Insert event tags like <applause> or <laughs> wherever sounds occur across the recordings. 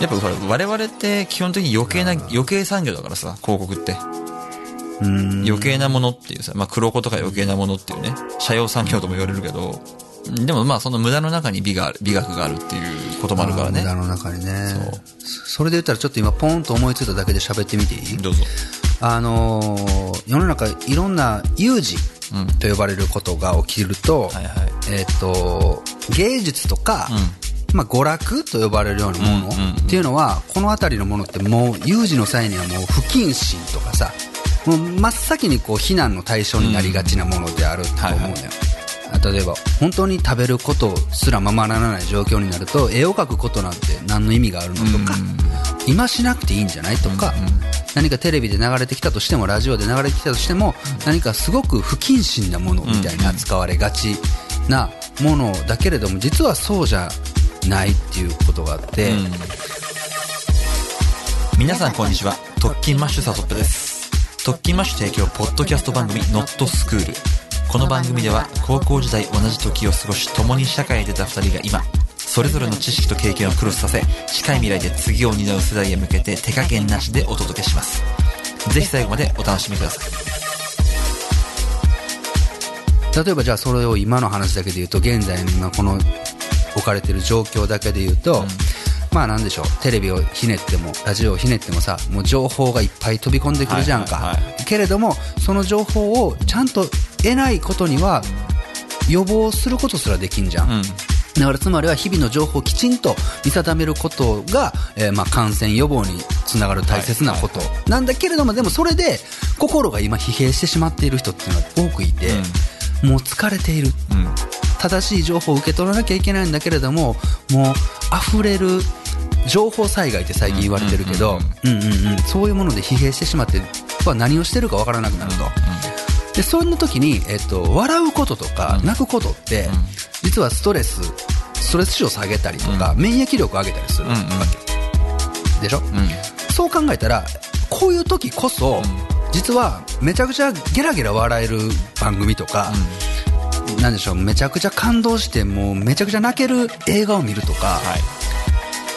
やっぱほら我々って基本的に余計な余計産業だからさ広告って。うん。余計なものっていうさ、まあ、黒子とか余計なものっていうね社用産業とも言われるけどでもまあその無駄の中に美がある美学があるっていうこともあるからね。無駄の中にね。そう。そそれで言ったらちょっと今ポンと思いついただけで喋ってみていい？どうぞ。あのー世の中いろんな有事うん。と呼ばれることが起きると、はいはい。えっ、と芸術とか、まあ、娯楽と呼ばれるようなものっていうのは、この辺りのものってもう有事の際にはもう不謹慎とかさもう真っ先にこう非難の対象になりがちなものであると思うのよ、例えば本当に食べることすらままならない状況になると絵を描くことなんて何の意味があるのとか、今しなくていいんじゃないとか、何かテレビで流れてきたとしてもラジオで流れてきたとしても何かすごく不謹慎なものみたいに扱われがちなものだけれども実はそうじゃないっていうことがあって、うん。皆さんこんにちは。特勤マッシュサトップです。特勤マッシュ提供ポッドキャスト番組「 Not School。この番組では高校時代同じ時を過ごし共に社会に出た2人が今それぞれの知識と経験をクロスさせ近い未来で次を担う世代へ向けて手加減なしでお届けします。ぜひ最後までお楽しみください。例えばじゃあそれを今の話だけで言うと現在の今この置かれてる状況だけで言うと、まあなんでしょう。テレビをひねってもラジオをひねってもさもう情報がいっぱい飛び込んでくるじゃんか、はいはいはけれどもその情報をちゃんと得ないことには予防することすらできんじゃん、うん。だからつまりは日々の情報をきちんと見定めることが、えーまあ感染予防につながる大切なことなんだけれども、でもそれで心が今疲弊してしまっている人っていうのは多くいて、もう疲れている。うん正しい情報を受け取らなきゃいけないんだけれどももう溢れる情報災害って最近言われてるけど、うんうんうんそういうもので疲弊してしまっては何をしてるかわからなくなると。でそんな時に、えっと、笑うこととか泣くことって、実はストレスストレス値を下げたりとか、免疫力を上げたりするわうんうん。けでしょ、うん。そう考えたらこういう時こそ、実はめちゃくちゃゲラゲラ笑える番組とか、なんでしょうめちゃくちゃ感動してもうめちゃくちゃ泣ける映画を見るとか、はい。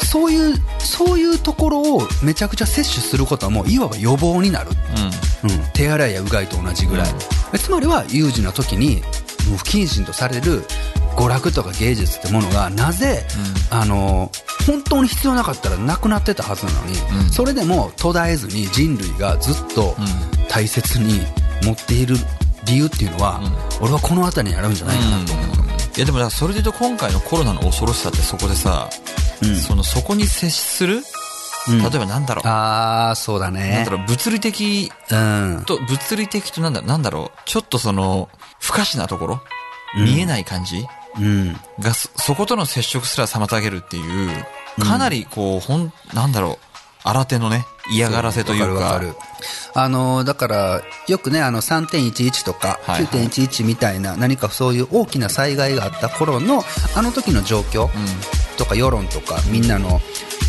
そういうそういうところをめちゃくちゃ摂取することはもういわば予防になる、うん。うん、手洗いやうがいと同じぐらい、でつまりは有事の時にもう不謹慎とされる娯楽とか芸術ってものがなぜ、あの本当に必要なかったらなくなってたはずなのに、うん。それでも途絶えずに人類がずっと大切に持っている理由っていうのは、俺はこの辺りにあるんじゃないかなと思う、いやでもそれで言うと今回のコロナの恐ろしさってそこでさ、うん。そのそこに接する、うん。例えばなんだろう、ああそうだなんねだろう物理的うん。と物理的となんだなんだろう。ちょっとその不可視なところ、うん。見えない感じうん。がそそことの接触すら妨げるっていうかなりこうほんなんだろう新手のね嫌がらせというか。わかかる。あのだからよくねあの3.11とかはいはい。9.11みたいな何かそういう大きな災害があった頃のあの時の状況とか世論とかみんなの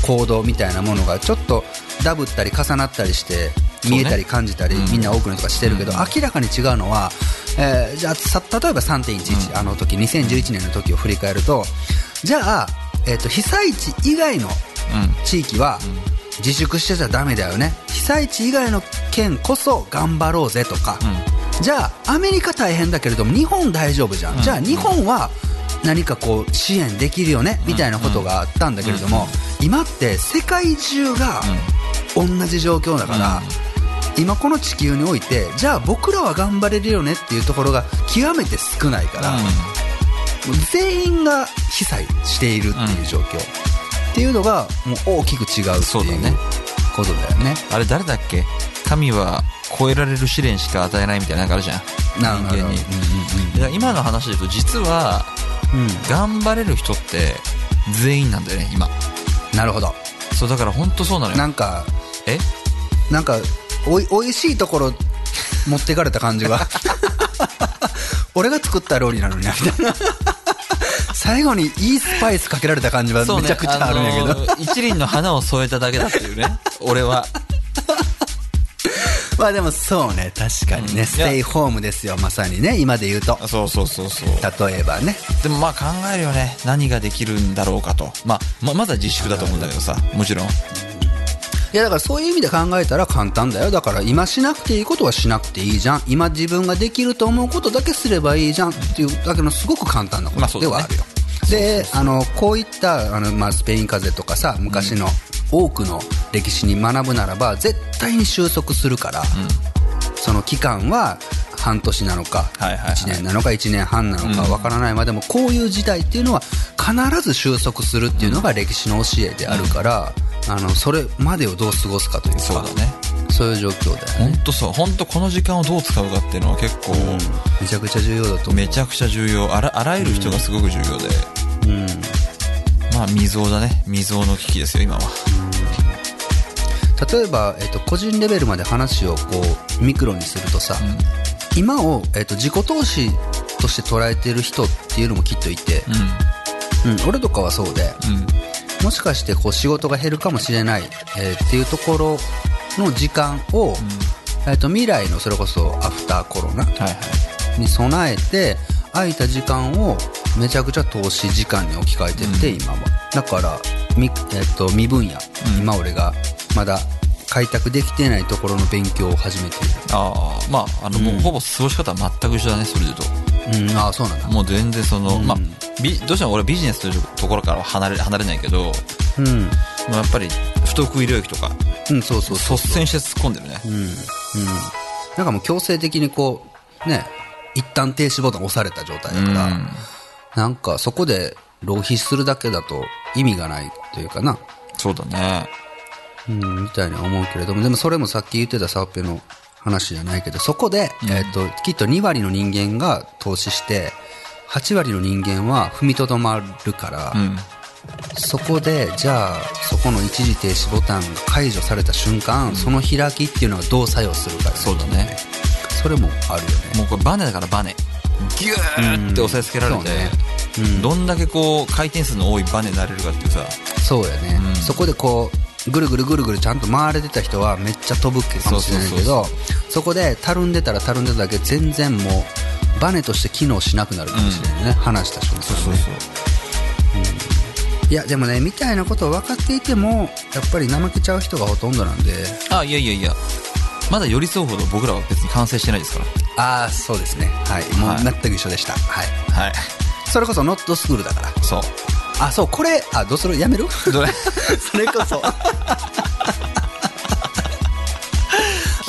行動みたいなものがちょっとダブったり重なったりして見えたり感じたり、うん。みんな多くの人がしてるけど、うん。明らかに違うのは、えーじゃあさ例えば3.11、あの時2011年の時を振り返るとじゃあ、えー、と被災地以外のうん。地域は自粛してちゃダメだよね。被災地以外の県こそ頑張ろうぜとか、じゃあアメリカ大変だけれども日本大丈夫じゃん、うん。じゃあ日本は何かこう支援できるよねみたいなことがあったんだけれども、今って世界中が同じ状況だから、今この地球においてじゃあ僕らは頑張れるよねっていうところが極めて少ないから、全員が被災しているっていう状況、っていうのがもう大きく違うっていうそうだね。ことだよね。あれ誰だっけ？神は超えられる試練しか与えないみたいななんかあるじゃん。なるほど。人間に。いや今の話で言うと実はうん。うん頑張れる人って全員なんだよね今。うんなるほど。そうだから本当そうなのよ。なんかえ？なんかおいおいしいところ持っていかれた感じが <laughs> <laughs> 俺が作った料理なのになみたいな最後にいいスパイスかけられた感じはめちゃくちゃあるんやけど、のー一輪の花を添えただけだっていうね <laughs> 俺は。まあでもそうね確かにね、ステイホームですよまさにね今で言うと。そうそうそうそう。例えばね。でもまあ考えるよね何ができるんだろうかと、まあ、ままずは自粛だと思うんだけどさもちろん。いやだからそういう意味で考えたら簡単だよ。だから今しなくていいことはしなくていいじゃん。今自分ができると思うことだけすればいいじゃんっていうだけのすごく簡単なことではあるよ、であのこういったあの、まあ、スペイン風邪とかさ昔の多くの歴史に学ぶならば絶対に収束するから、その期間は半年なのか、はいはいはい。1年なのか1年半なのかわからない。までもこういう時代っていうのは必ず収束するっていうのが歴史の教えであるから、あのそれまでをどう過ごすかというかそうだね。そういう状況だよ本ね、当そう。本当この時間をどう使うかっていうのは結構、めちゃくちゃ重要だとめちゃくちゃ重要。あらあらゆる人がすごく重要で、うん。まあ未曾有だね。未曾有の危機ですよ今は。例えば、えっと個人レベルまで話をこうミクロにするとさ、今を、えっと自己投資として捉えてる人っていうのもきっといて、うん。俺とかはそうでうん。うんもしかしてこう仕事が減るかもしれない、えーっていうところの時間を、えっと未来のそれこそアフターコロナはいはい。に備えて空いた時間をめちゃくちゃ投資時間に置き換えてって、今は。だからみ、えっと未分野、今俺がまだ開拓できてないところの勉強を始めていああまああのもうほぼ過ごし方は全く一緒だねそれで言うるうんああそうなんだ。ともう全然その、うん。まあビどうしても俺はビジネスというところからは離れ離れないけど、うん、まあ、やっぱり不得意領域とかうん、そうそう。率先して突っ込んでるね。うんうん。なんかもう強制的にこうね一旦停止ボタン押された状態だから、うんなんかそこで浪費するだけだと意味がないというかな。そうだね。うん、みたいには思うけれども、でもそれもさっき言ってたサーペの話じゃないけど、そこで、えっと、きっと2割の人間が投資して、8割の人間は踏みとどまるから、うん。そこで、じゃあ、そこの一時停止ボタンが解除された瞬間、その開きっていうのはどう作用するか、そうだね。それもあるよね。もうこれバネだからバネ。ギューって押さえつけられて、そうね。うん。どんだけこう回転数の多いバネになれるかっていうさ。そうやね、うん。そこでこうぐるぐるぐるぐるちゃんと回れてた人はめっちゃ飛ぶかもしれないけどそこでたるんでたらたるんでただけ全然もうバネとして機能しなくなるかもしれないね、話した瞬間ねいやでもねみたいなことを分かっていてもやっぱり怠けちゃう人がほとんどなんであいやいやいやまだ寄り添うほど僕らは別に完成してないですかああそうですね。はい。もはい。う全く一緒でした、はい。らはい。それこそノットスクールだから。そう。あそうこれあどうする？やめる？<laughs> それこそ。<laughs>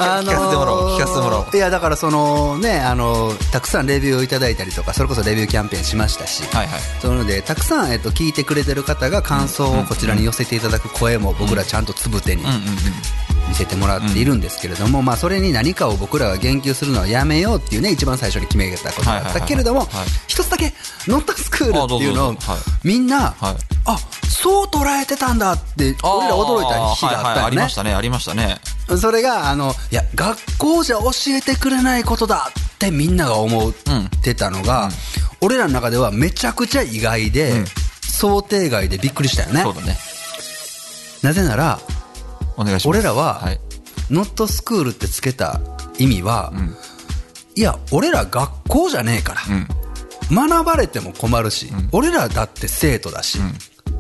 聞かせてもらおう。聞かせてもらおう。いやだからそのねあのたくさんレビューをいただいたりとかそれこそレビューキャンペーンしましたし、はいはい。そのでたくさん、えっと、聞いてくれてる方が感想をこちらに寄せていただく声も僕らちゃんとつぶてにうんうんうん見せてもらっているんですけれども、まあ、それに何かを僕らが言及するのはやめようっていうね一番最初に決めたことだったけれども一つだけノットスクールっていうのをみんな、はい。あそう捉えてたんだって俺ら驚いた日があったよね、はいはい、ありましたねありましたね。それがあのいや学校じゃ教えてくれないことだってみんなが思ってたのが、俺らの中ではめちゃくちゃ意外で、うん。想定外でびっくりしたよね。ね。なぜならお願いします。俺らははい。ノットスクールってつけた意味は、ん。いや俺ら学校じゃねえから、うん。学ばれても困るし、俺らだって生徒だし、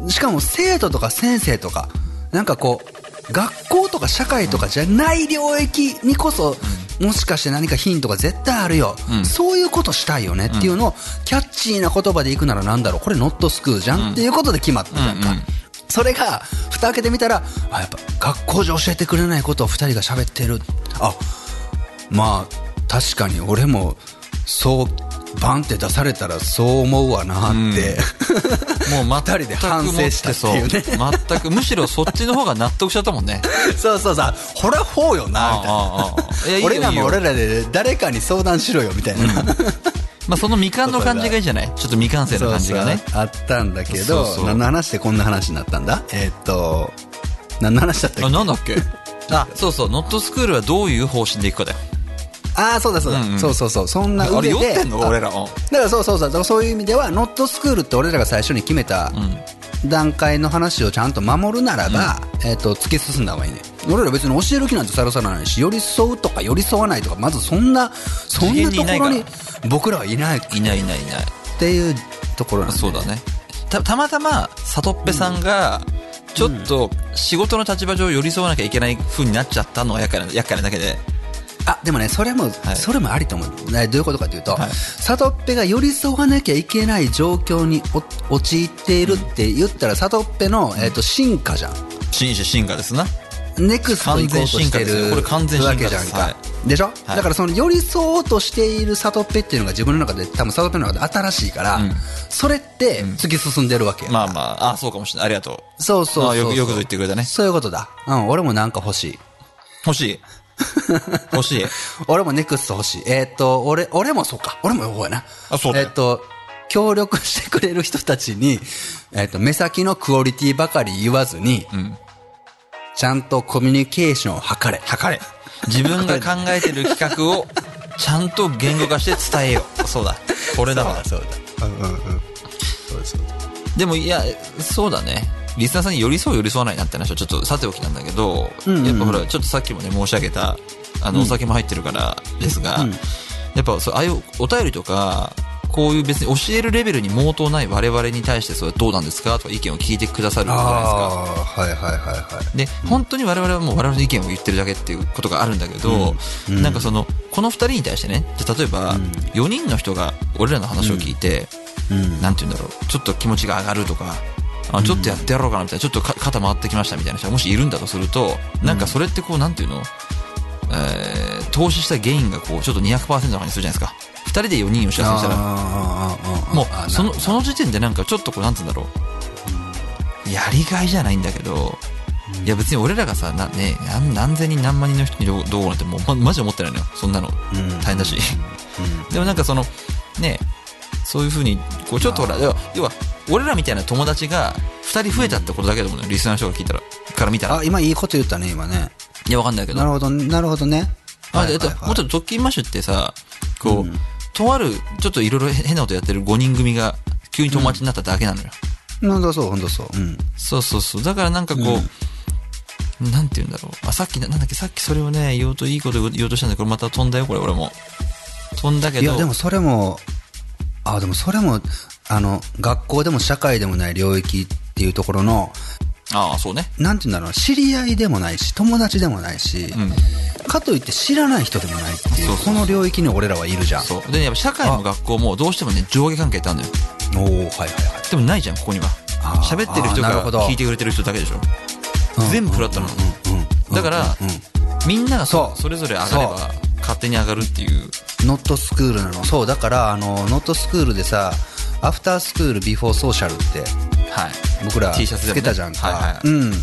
しかも生徒とか先生とかなんかこう学校とか社会とかじゃない領域にこそ、もしかして何かヒントが絶対あるよ、うん。そういうことしたいよねっていうのを、キャッチーな言葉でいくならなんだろう。これノットスクールじゃん、っていうことで決まったじゃんか、うんうんそれが蓋開けてみたらあやっぱ学校じゃ教えてくれないことを2人が喋ってる。あまあ確かに俺もそうバンって出されたらそう思うわなって、もう <laughs> 二人で反省したっていうね。全くむしろそっちの方が納得しちゃったもんね。<laughs> そうそうそう。ほらほうよなみたいな。俺らも俺らで誰かに相談しろよみたいな、まあその未完の感じがいいじゃない？ちょっと未完成の感じがね。そうそう。あったんだけどそうそう。何の話でこんな話になったんだ？えーっと何の話だったっあけなんだっけ？<laughs> あ。そうそう。ノットスクールはどういう方針でいくかだよ。ああそうだそうだ、うんうん。そうそうそう。そんな上であれ酔ってんの？あ俺らうんだからそうそうそう。そういう意味ではノットスクールって俺らが最初に決めた段階の話をちゃんと守るならば、えっと突き進んだ方がいいね。俺ら別に教える気なんてさらさらないし寄り添うとか寄り添わないとかまずそんなそんなところに僕らはいないっいないいないいないていうところなんでそうだね。たたまたま里っぺさんがちょっと仕事の立場上寄り添わなきゃいけない風になっちゃったのが厄介な厄介なだけであでもねそれも、はい。それもありと思う。ねどういうことかというと、はい。里っぺが寄り添わなきゃいけない状況にお陥っているって言ったら里っぺの、えっと進化じゃん。紳士進化ですな。ネクスト行こうとしてるわけじゃんか、はい。でしょ、はい。だからその寄り添おうとしている里っぺっていうのが自分の中で多分里っぺの中で新しいから、うん。それって突き進んでるわけや、まあまあ。あそうかもしれない。ありがとう。そうそうそうよくぞ言ってくれたね。そういうことだ。うん俺もなんか欲しい。欲しい？<laughs> 欲しい？俺もネクスト欲しい。えーっ、と、俺、俺もそうか。俺もそうやな。あそうえーっ、と、協力してくれる人たちに、えーっ、と、目先のクオリティばかり言わずに、んちゃんとコミュニケーションを図れ。測れ自分が考えてる企画をちゃんと言語化して伝えようそうだこれだわそうだ。うんうんうん。そうそうでもいやそうだねリスナーさんに寄り添う寄り添わないなんて話はちょっとさておきなんだけど、うんうんうん。やっぱほらちょっとさっきもね申し上げたあのお酒も入ってるからですが、うん。やっぱそうああいうお便りとかこういう別に教えるレベルに毛頭ない我々に対してそれどうなんですかとか意見を聞いてくださるじゃないですか。はいはいはいはい。で本当に我々はもう我々の意見を言ってるだけっていうことがあるんだけど、うんうん。なんかそのこの2人に対してねじゃあ例えば、うん。4人の人が俺らの話を聞いて、うん。なんて言うんだろうちょっと気持ちが上がるとかあちょっとやってやろうかなみたいなちょっとか肩回ってきましたみたいな人がもしいるんだとするとなんかそれってこうなんていうの、えー投資したゲインがこうちょっと200%の方にするじゃないですか。2人で4人を幸せにしたら。もうそのその時点でなんかちょっとこうなんつうんだろう。やりがいじゃないんだけどいや別に俺らがさな、ね、何何千人何万人の人にどうどうなんてもうまマジで思ってないのよ。そんなの。うん。大変だし。うん。でもなんかそのねそういうふうにこうちょっとほら要は俺らみたいな友達が2人増えたってことだけでもねリスナーの人が聞いたらから見たらあ、今いいこと言ったね、今ね。いやわかんないけどなるほど、なるほどね。あではいはいはいもっと特勤マッシュってさこう、うんとあるちょっといろいろ変なことやってる5人組が急に友達になっただけなのよ、本当そう、本当そう。うん。そうそうそう。だからなんかこう、なんて言うんだろう。あ、さっきな、なんだっけ、さっきそれをね、言おうと、いいこと言おうとしたんだけど、また飛んだよ、これ、俺も。飛んだけど、いや、でもそれも、あ、でもそれも、あの、学校でも社会でもない領域っていうところの、ああ、そうね。なんて言うんだろうな、知り合いでもないし、友達でもないし、うん。かといって知らない人でもないっていう、この領域に俺らはいるじゃん。そう。で、やっぱ社会も学校もどうしてもね、上下関係ってあるのよ。おおはいはいはい。でもないじゃん、ここには。喋ってる人が聞いてくれてる人だけでしょ。全部フラットなの。だからみんながそそうそれぞれ上がれば、勝手に上がるっていう。ノットスクールなの。そう、だから、あの、ノットスクールでさ、アフタースクールビフォーソーシャルって、はい。僕ら T シャツでもね。つけたじゃんか、はいはいうん。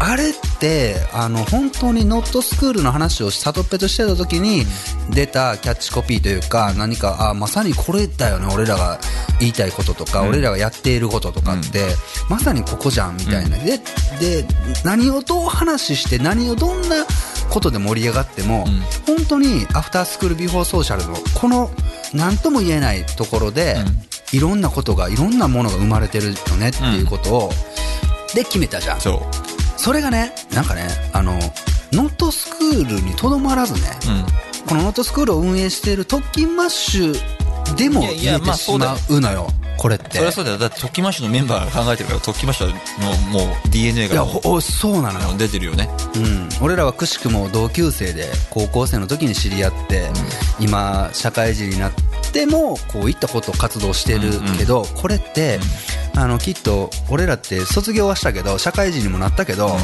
あれってあの本当にノットスクールの話をサトッペとしてた時に出たキャッチコピーというか何かあまさにこれだよね俺らが言いたいこととか、うん。俺らがやっていることとかって、まさにここじゃんみたいな、でで何をどう話して何をどんなことで盛り上がっても、うん。本当にアフタースクールビフォーソーシャルのこの何とも言えないところで、いろんなことがいろんなものが生まれてるよねっていうことを、で決めたじゃん。そう。それがねなんかねあのノットスクールにとどまらずね、うん。このノットスクールを運営している特勤マッシュでもいやいや入れてしまうだよ。まうのよこれって。それはそうだよ。だって、トッキマッシュのメンバーが考えてるから、トッキマッシュのもう DNA いやがもうほそうなのよ、出てるよね。うん、俺らはくしくも同級生で高校生の時に知り合って、今社会人になってもこういったことを活動してるけど、これって、あのきっと俺らって卒業はしたけど社会人にもなったけど、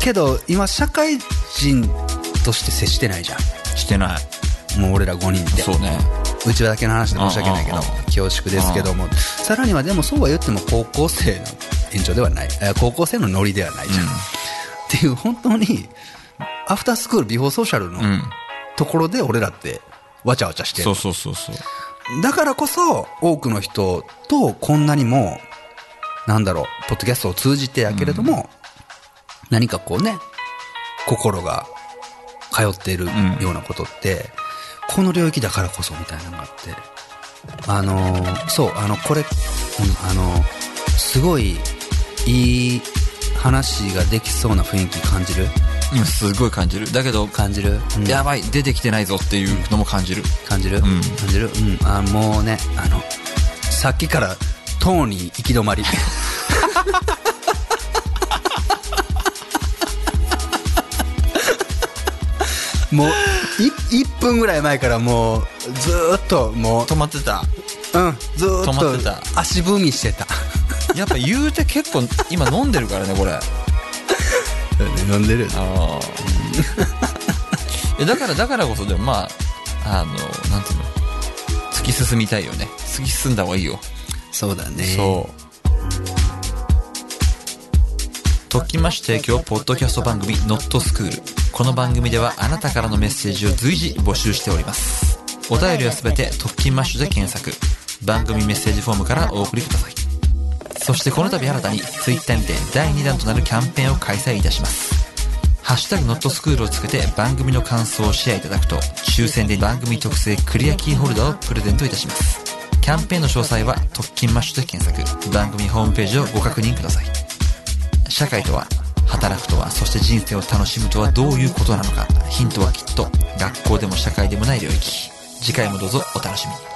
けど今社会人として接してないじゃしてない。んもう俺ら5人ってそうね。うちわだけの話で申し訳ないけどうんうんうん。恐縮ですけどもさらにはでもそうは言っても高校生の延長ではない。え高校生のノリではないじゃん、っていう本当にアフタースクールビフォーソーシャルのうん。うん。ところで俺らってわちゃわちゃしてる。そうそうそうそう。だからこそ多くの人とこんなにもなんだろうポッドキャストを通じてやけれども、何かこうね心が通っているようなことって、この領域だからこそみたいなのがあってあのーそうあのこれ、うんあのーすごいいい話ができそうな雰囲気感じる？今すごい感じる。だけど感じる、うん。やばい出てきてないぞっていうのも感じる。感じる、ん。感じる？うん。あもうねあのさっきからトーに行き止まり。<laughs> もうい1分ぐらい前からもうずーっともう止まってた。うんずー止まってった。と足踏みしてた。<laughs> やっぱ言うて結構今飲んでるからねこれ。あ飲んでる？あ <laughs> だからだからこそでもまああのなんていうの？突き進みたいよね。突き進んだ方がいいよ。そうだね。そう。特訓マッシュ提供ポッドキャスト番組 Not School この番組ではあなたからのメッセージを随時募集しております。お便りはすべて特訓マッシュで検索。番組メッセージフォームからお送りください。そしてこの度新たに Twitter にて第2弾となるキャンペーンを開催いたします。ハッシュタグノットスクールをつけて番組の感想をシェアいただくと抽選で番組特製クリアキーホルダーをプレゼントいたします。キャンペーンの詳細は特勤マッシュで検索。番組ホームページをご確認ください。社会とは働くとはそして人生を楽しむとはどういうことなのか。ヒントはきっと学校でも社会でもない領域。次回もどうぞお楽しみに。